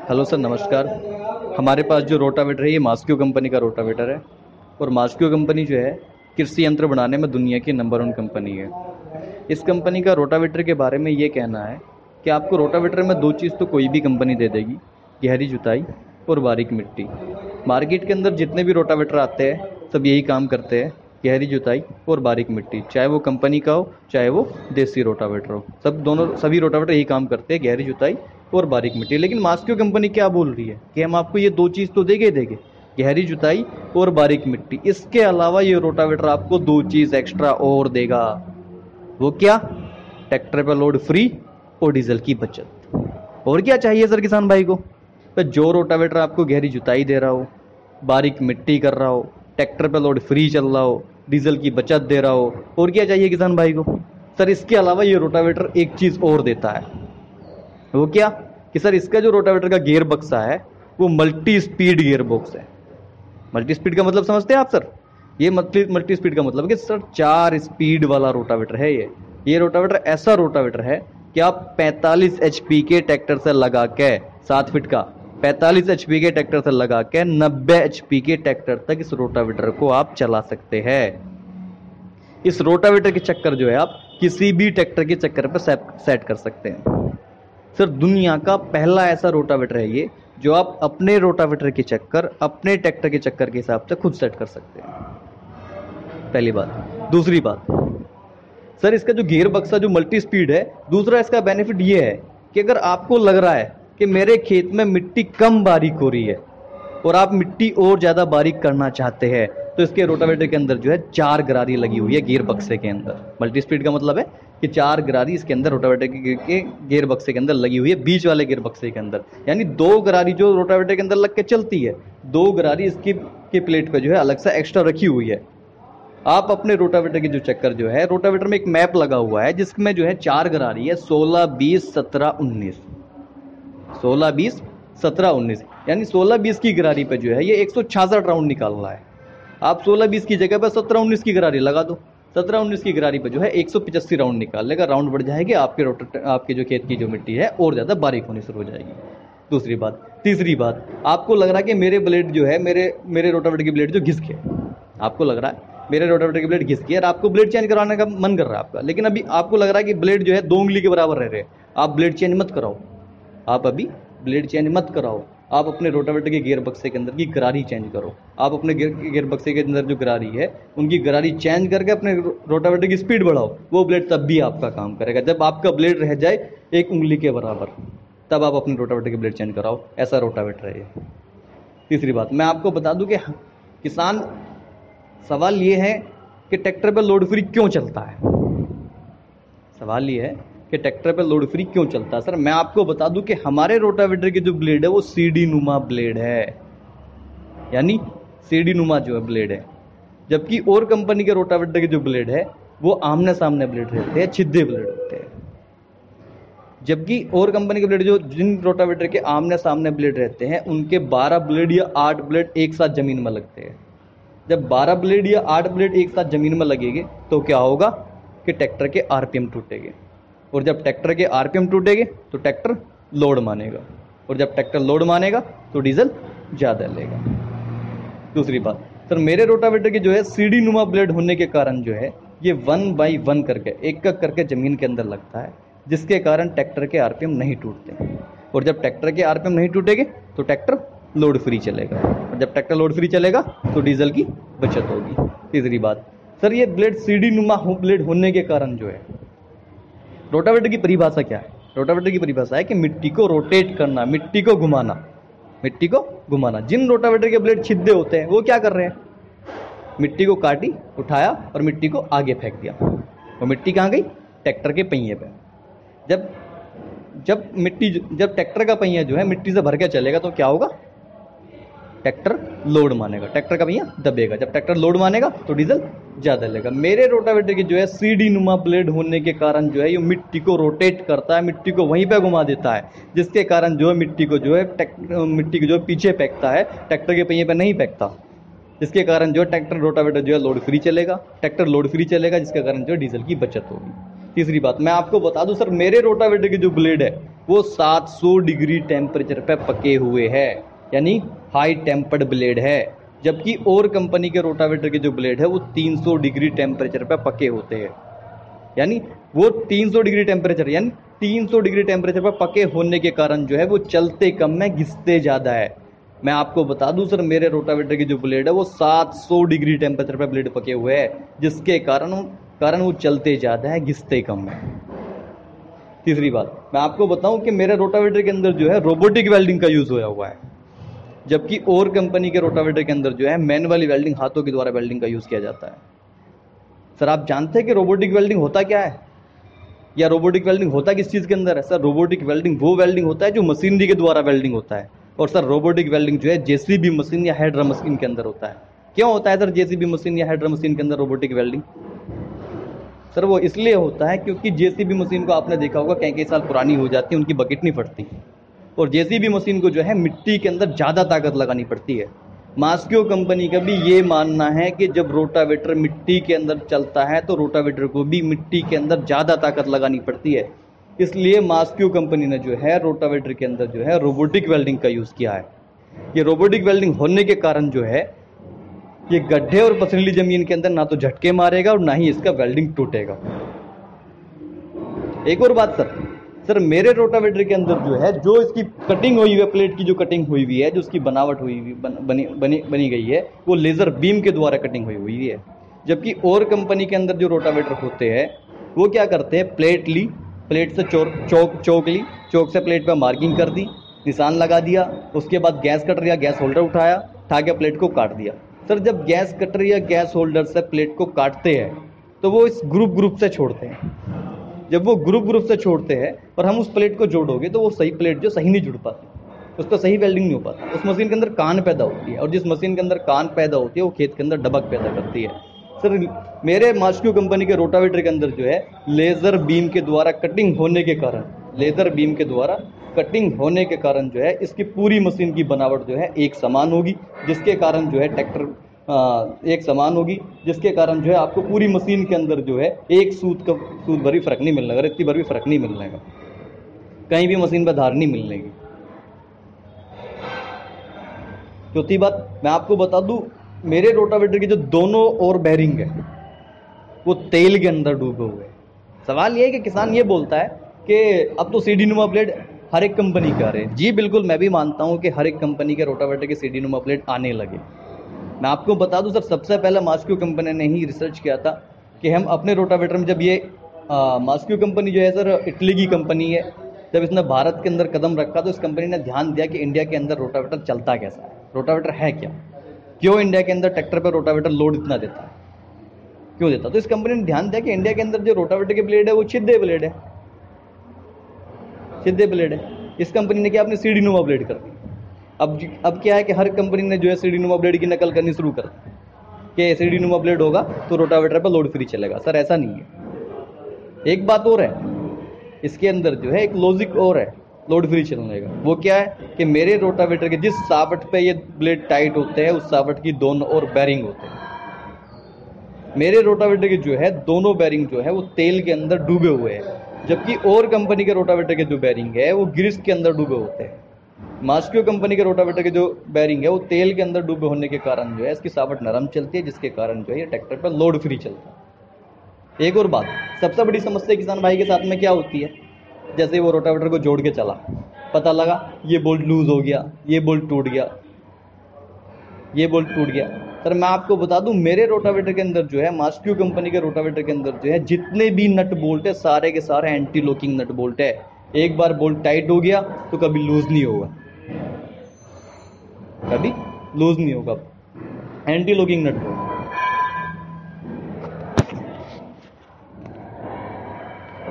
Hello sir, नमस्कार। हमारे पास जो रोटावेटर है, ये मास्क्यू कंपनी का रोटावेटर है। और मास्क्यू कंपनी जो है, कृषि यंत्र बनाने में दुनिया की नंबर वन कंपनी है। इस कंपनी का रोटावेटर के बारे में ये कहना है कि आपको रोटावेटर में दो चीज़ तो कोई भी कंपनी दे देगी, गहरी जुताई और बारीक मिट्टी। मार्केट के अंदर जितने भी रोटावेटर आते हैं, सब यही काम करते हैं, गहरी जुताई और बारीक मिट्टी, चाहे वो कंपनी का हो, चाहे वो देसी रोटावेटर हो। सब दोनों, सभी रोटावेटर यही काम करते हैं, गहरी जुताई और बारीक मिट्टी। लेकिन मास्क्यो कंपनी क्या बोल रही है कि हम आपको ये दो चीज़ तो देगे देंगे, गहरी जुताई और बारीक मिट्टी। इसके अलावा ये रोटावेटर आपको दो चीज़ एक्स्ट्रा और देगा। वो क्या? ट्रैक्टर पर लोड फ्री और डीजल की बचत। और क्या चाहिए सर किसान भाई को? तो जो रोटावेटर आपको गहरी जुताई दे रहा हो, बारीक मिट्टी कर रहा हो, ट्रैक्टर पे लोड फ्री चल रहा हो, डीजल की बचत दे रहा हो, और क्या चाहिए किसान भाई को? सर इसके अलावा ये रोटावेटर एक चीज़ और देता है। वो क्या? कि सर, इसका जो रोटावेटर का गियर बक्सा है, वो मल्टी स्पीड गियर बॉक्स है। मल्टी स्पीड का मतलब समझते हैं आप, सर? ये मल्टी मल्टी स्पीड का मतलब कि, सर, चार स्पीड वाला रोटावेटर है ये। ये रोटावेटर, ऐसा रोटावेटर है कि आप 45 एचपी के ट्रैक्टर से लगा के, सात फिट का 45 एचपी के ट्रैक्टर से लगा के 90 एच के ट्रैक्टर तक इस रोटावेटर को आप चला सकते हैं। इस रोटावेटर के चक्कर जो है, आप किसी भी ट्रैक्टर के चक्कर पर सेट कर सकते हैं। सर, दुनिया का पहला ऐसा रोटावेटर है ये, जो आप अपने रोटावेटर के चक्कर, अपने ट्रैक्टर के चक्कर के हिसाब से खुद सेट कर सकते हैं। पहली बात। दूसरी बात। सर, इसका जो गियर बक्सा जो मल्टी स्पीड है, दूसरा इसका बेनिफिट ये है कि अगर आपको लग रहा है कि मेरे खेत में मिट्टी कम बारीक हो रही है और आप मिट्टी और ज़्यादा बारीक करना चाहते हैं तो इसके रोटावेटर के अंदर जो है, चार गरारी लगी हुई है गियर बक्से के अंदर। मल्टी स्पीड का मतलब है कि चार गरारी इसके अंदर रोटावेटर के गियर बक्से के अंदर लगी हुई है, बीच वाले गियर बक्से के अंदर। यानी दो गरारी जो रोटावेटर के अंदर लग के चलती है, दो गरारी इसकी, की प्लेट पे जो है अलग से एक्स्ट्रा रखी हुई है। आप अपने रोटावेटर के जो चक्कर जो है, रोटावेटर में एक मैप लगा हुआ है, जिसमें जो है चार गरारी है, सोलह, बीस, सत्रह, उन्नीस। सोलह, बीस, सत्रह, उन्नीस। यानी सोलह, बीस की गरारी पे जो है, ये एक सौ छियासठ राउंड निकाल रहा है। आप सोलह, बीस की जगह पर सत्रह, उन्नीस की गरारी लगा दो। सत्रह उन्नीस की गरारी पर जो है एक राउंड निकाल लेगा। राउंड बढ़ जाएगी, आपके रोटर आपके जो खेत की जो मिट्टी है, और ज़्यादा बारीक होनी शुरू हो जाएगी। दूसरी बात, तीसरी बात, आपको लग रहा है कि मेरे ब्लेड जो है, मेरे मेरे रोटावेटर की ब्लेड जो घिस के आपको लग रहा है, मेरे रोटावेटर की ब्लेड घिस गई और आपको ब्लेड चेंज कराने का मन कर रहा है आपका। लेकिन अभी आपको लग रहा है कि ब्लेड जो है दो उंगली के बराबर रह रहे आप ब्लेड चेंज मत कराओ। आप अभी ब्लेड चेंज मत कराओ। आप अपने रोटावेटर के गियर बक्से के अंदर की गरारी चेंज करो। आप अपने गियर बक्से के अंदर जो गरारी है, उनकी गरारी चेंज करके अपने रोटावेटर की स्पीड बढ़ाओ। वो ब्लेड तब भी आपका काम करेगा। जब आपका ब्लेड रह जाए एक उंगली के बराबर, तब आप अपने रोटावेटर की ब्लेड चेंज कराओ। ऐसा रोटावेटर है ये। तीसरी बात, मैं आपको बता दूँ कि किसान, सवाल ये है कि ट्रैक्टर पर लोड फ्री क्यों चलता है? सवाल ये है कि ट्रैक्टर पे लोड फ्री क्यों चलता? है सर, मैं आपको बता दूँ कि हमारे रोटावेटर की जो ब्लेड है, वो सीडी नुमा ब्लेड है। यानी सीडी नुमा जो है ब्लेड है। जबकि और कंपनी के रोटावेटर के जो ब्लेड है, वो आमने सामने ब्लेड रहते हैं, छिद्दे ब्लेड होते हैं। जबकि और कंपनी के ब्लेड जो, जिन रोटावेटर के आमने सामने ब्लेड रहते हैं, उनके 12 ब्लेड या 8 ब्लेड एक साथ ज़मीन में लगते हैं। जब 12 ब्लेड या 8 ब्लेड एक साथ ज़मीन में लगेंगे तो क्या होगा कि ट्रैक्टर के आरपीएम टूटेंगे। और जब ट्रैक्टर के आरपीएम टूटेंगे तो ट्रैक्टर लोड मानेगा। और जब ट्रैक्टर लोड मानेगा तो डीजल ज़्यादा लेगा। दूसरी बात, सर, मेरे रोटावेटर की जो है, सीडी नुमा ब्लेड होने के कारण जो है, ये वन बाई वन करके, एक एक करके ज़मीन के अंदर लगता है, जिसके कारण ट्रैक्टर के आरपीएम नहीं टूटते। और जब ट्रैक्टर के आरपीएम नहीं टूटेंगे तो ट्रैक्टर लोड फ्री चलेगा। और जब ट्रैक्टर लोड फ्री चलेगा तो डीजल की बचत होगी। तीसरी बात, सर, ये ब्लेड, सीडी नुमा ब्लेड होने के कारण जो है रोटावेटर की परिभाषा क्या है? रोटावेटर की परिभाषा है कि मिट्टी को रोटेट करना, मिट्टी को घुमाना, मिट्टी को घुमाना। जिन रोटावेटर के ब्लेड छिद्दे होते हैं, वो क्या कर रहे हैं? मिट्टी को काटी, उठाया और मिट्टी को आगे फेंक दिया। वो मिट्टी कहाँ गई? ट्रैक्टर के पहिए पे। जब जब मिट्टी जब ट्रैक्टर का पहिया जो है, मिट्टी से भर के चलेगा तो क्या होगा? ट्रैक्टर लोड मानेगा। ट्रैक्टर का भैया दबेगा। जब ट्रैक्टर लोड मानेगा तो डीजल ज़्यादा लेगा। मेरे रोटावेटर की जो है सीडी नुमा ब्लेड होने के कारण जो है ये मिट्टी को रोटेट करता है, मिट्टी को वहीं पे घुमा देता है, जिसके कारण जो है मिट्टी को जो है मिट्टी को जो है पीछे फेंकता है, ट्रैक्टर के पहिए पे नहीं फेंकता। जिसके कारण जो है ट्रैक्टर रोटावेटर जो है लोड फ्री चलेगा, ट्रैक्टर लोड फ्री चलेगा, जिसके कारण जो है डीजल की बचत होगी। तीसरी बात मैं आपको बता दूँ, सर, मेरे रोटावेटर की जो ब्लेड है, वो 700 डिग्री टेम्परेचर पे पके हुए है, यानी हाई टेम्पर्ड ब्लेड है। जबकि और कंपनी के रोटावेटर के जो ब्लेड है, वो 300 डिग्री टेम्परेचर पे पके होते हैं। यानी वो 300 डिग्री टेम्परेचर, यानी 300 डिग्री टेम्परेचर पर पके होने के कारण जो है, वो चलते कम है, घिसते ज़्यादा है। मैं आपको बता दूँ, सर, मेरे रोटावेटर की जो ब्लेड है, वो 700 डिग्री टेम्परेचर पर ब्लेड पके हुए हैं, जिसके कारण कारण वो चलते ज़्यादा है, घिसते कम है। तीसरी बात, मैं आपको बताऊँ कि मेरे रोटावेटर के अंदर जो है, रोबोटिक वेल्डिंग का यूज़ होया हुआ है। जबकि और कंपनी के रोटावेटर के अंदर जो है मैनुअली वेल्डिंग हाथों के द्वारा वेल्डिंग का यूज़ किया जाता है। सर, आप जानते हैं कि रोबोटिक वेल्डिंग होता क्या है? या रोबोटिक वेल्डिंग होता किस चीज़ के अंदर है? सर, रोबोटिक वेल्डिंग वो वेल्डिंग होता है जो मशीनरी के द्वारा वेल्डिंग होता है। और सर, रोबोटिक वेल्डिंग जो है जेसीबी मशीन या हाइड्रा मशीन के अंदर होता है। क्यों होता है सर जेसीबी मशीन या हाइड्रा मशीन के अंदर रोबोटिक वेल्डिंग? सर, वो इसलिए होता है क्योंकि जेसीबी मशीन को आपने देखा होगा कई कई साल पुरानी हो जाती है, उनकी बकेट नहीं फटती। और जेसीबी मशीन को जो है मिट्टी के अंदर ज़्यादा ताकत लगानी पड़ती है। मास्क्यो कंपनी का भी ये मानना है कि जब रोटावेटर मिट्टी के अंदर चलता है तो रोटावेटर को भी मिट्टी के अंदर ज़्यादा ताकत लगानी पड़ती है। इसलिए मास्क्यो कंपनी ने जो है रोटावेटर के अंदर जो है रोबोटिक वेल्डिंग का यूज़ किया है। ये रोबोटिक वेल्डिंग होने के कारण जो है, ये गड्ढे और पथरीली ज़मीन के अंदर ना तो झटके मारेगा और ना ही इसका वेल्डिंग टूटेगा। एक और बात, सर। सर मेरे रोटावेटर के अंदर जो है जो इसकी कटिंग हुई हुई है प्लेट की जो कटिंग हुई हुई है जो उसकी बनावट हुई हुई बन, बनी बनी बनी गई है वो लेज़र बीम के द्वारा कटिंग हुई हुई है। जबकि और कंपनी के अंदर जो रोटावेटर होते हैं वो क्या करते हैं प्लेट ली प्लेट से चौक चौक चौक ली चौक से प्लेट पर मार्किंग कर दी निशान लगा दिया उसके बाद गैस कटर या गैस होल्डर उठाया उठा के प्लेट को काट दिया। सर जब गैस कटर या गैस होल्डर से प्लेट को काटते हैं तो वो इस ग्रुप ग्रुप से छोड़ते हैं। जब वो ग्रुप ग्रुप से छोड़ते हैं और हम उस प्लेट को जोड़ोगे तो वो सही प्लेट जो सही नहीं जुड़ पाती। उसका सही वेल्डिंग नहीं हो पाता। उस मशीन के अंदर कान पैदा होती है और जिस मशीन के अंदर कान पैदा होती है, वो खेत के अंदर डबक पैदा करती है। सर, मेरे मास्क्यू कंपनी के रोटावेटर के अंदर जो है लेज़र बीम के द्वारा कटिंग होने के कारण लेज़र बीम के द्वारा कटिंग होने के कारण जो है, इसकी पूरी मशीन की बनावट जो है, एक समान होगी, जिसके कारण जो है ट्रैक्टर एक समान होगी, जिसके कारण जो है आपको पूरी मशीन के अंदर जो है एक सूत का, सूत भर भी फ़र्क नहीं मिलने इतनी भर भी फ़र्क नहीं मिलने का। कहीं भी मशीन पर धार नहीं मिलने की। चौथी बात, मैं आपको बता दूँ, मेरे रोटावेटर के जो दोनों और बैरिंग है, वो तेल के अंदर डूबे हुए सवाल ये है कि किसान ये बोलता है कि अब तो सीडी नुमा प्लेट हर एक कंपनी का रहे। जी, बिल्कुल, मैं भी मानता हूँ कि हर एक कंपनी के रोटावेटर के सीडी नुमा प्लेट आने लगे। मैं आपको बता दूँ, सर, सबसे पहले मास्क्यू कंपनी ने ही रिसर्च किया था कि हम अपने रोटावेटर में जब ये मास्क्यू कंपनी जो है, सर इटली की कंपनी है, जब इसने भारत के अंदर कदम रखा तो इस कंपनी ने ध्यान दिया कि इंडिया के अंदर रोटावेटर चलता कैसा है। रोटावेटर है क्या? क्यों इंडिया के अंदर ट्रैक्टर पर रोटावेटर लोड इतना देता है? क्यों देता? तो इस कंपनी ने ध्यान दिया कि इंडिया के अंदर जो रोटावेटर के ब्लेड है, वो छिद्दे ब्लेड है। छिद्दे ब्लेड है। इस कंपनी ने क्या? अपनी सीडी नुमा ब्लेड कर दी अब अब क्या है कि हर कंपनी ने जो है सी डी नुमा ब्लेड की नकल करनी शुरू कर कि सी डी नुमा ब्लेड होगा तो रोटावेटर पर लोड फ्री चलेगा। सर, ऐसा नहीं है। एक बात और है, इसके अंदर जो है एक लॉजिक और है लोड फ्री चलने का। वो क्या है कि मेरे रोटावेटर के जिस सावट पे ये ब्लेड टाइट होते हैं, उस सावट की दोनों और बैरिंग होते हैं। मेरे रोटावेटर के जो है, दोनों बैरिंग जो है, वो तेल के अंदर डूबे हुए हैं। जबकि और कंपनी के रोटावेटर के जो बैरिंग है, वो ग्रीस के अंदर डूबे होते हैं। मास्क्यो कंपनी के रोटावेटर के जो बैरिंग है, वो तेल के अंदर डूबे होने के कारण जो है, इसकी सावट नरम चलती है, जिसके कारण जो है ये ट्रैक्टर पर लोड फ्री चलता है। एक और बात, सबसे बड़ी समस्या किसान भाई के साथ में क्या होती है? जैसे वो रोटावेटर को जोड़ के चला, पता लगा, ये बोल्ट लूज हो गया, ये बोल्ट टूट गया, ये बोल्ट टूट गया। सर, मैं आपको बता दूँ, मेरे रोटावेटर के अंदर जो है, मास्क्यू कंपनी के रोटावेटर के अंदर जो है, जितने भी नट बोल्ट है, सारे के सारे एंटी लॉकिंग नट बोल्ट है। एक बार बोल्ट टाइट हो गया तो कभी लूज नहीं होगा। कभी लूज नहीं होगा। एंटी लॉकिंग नट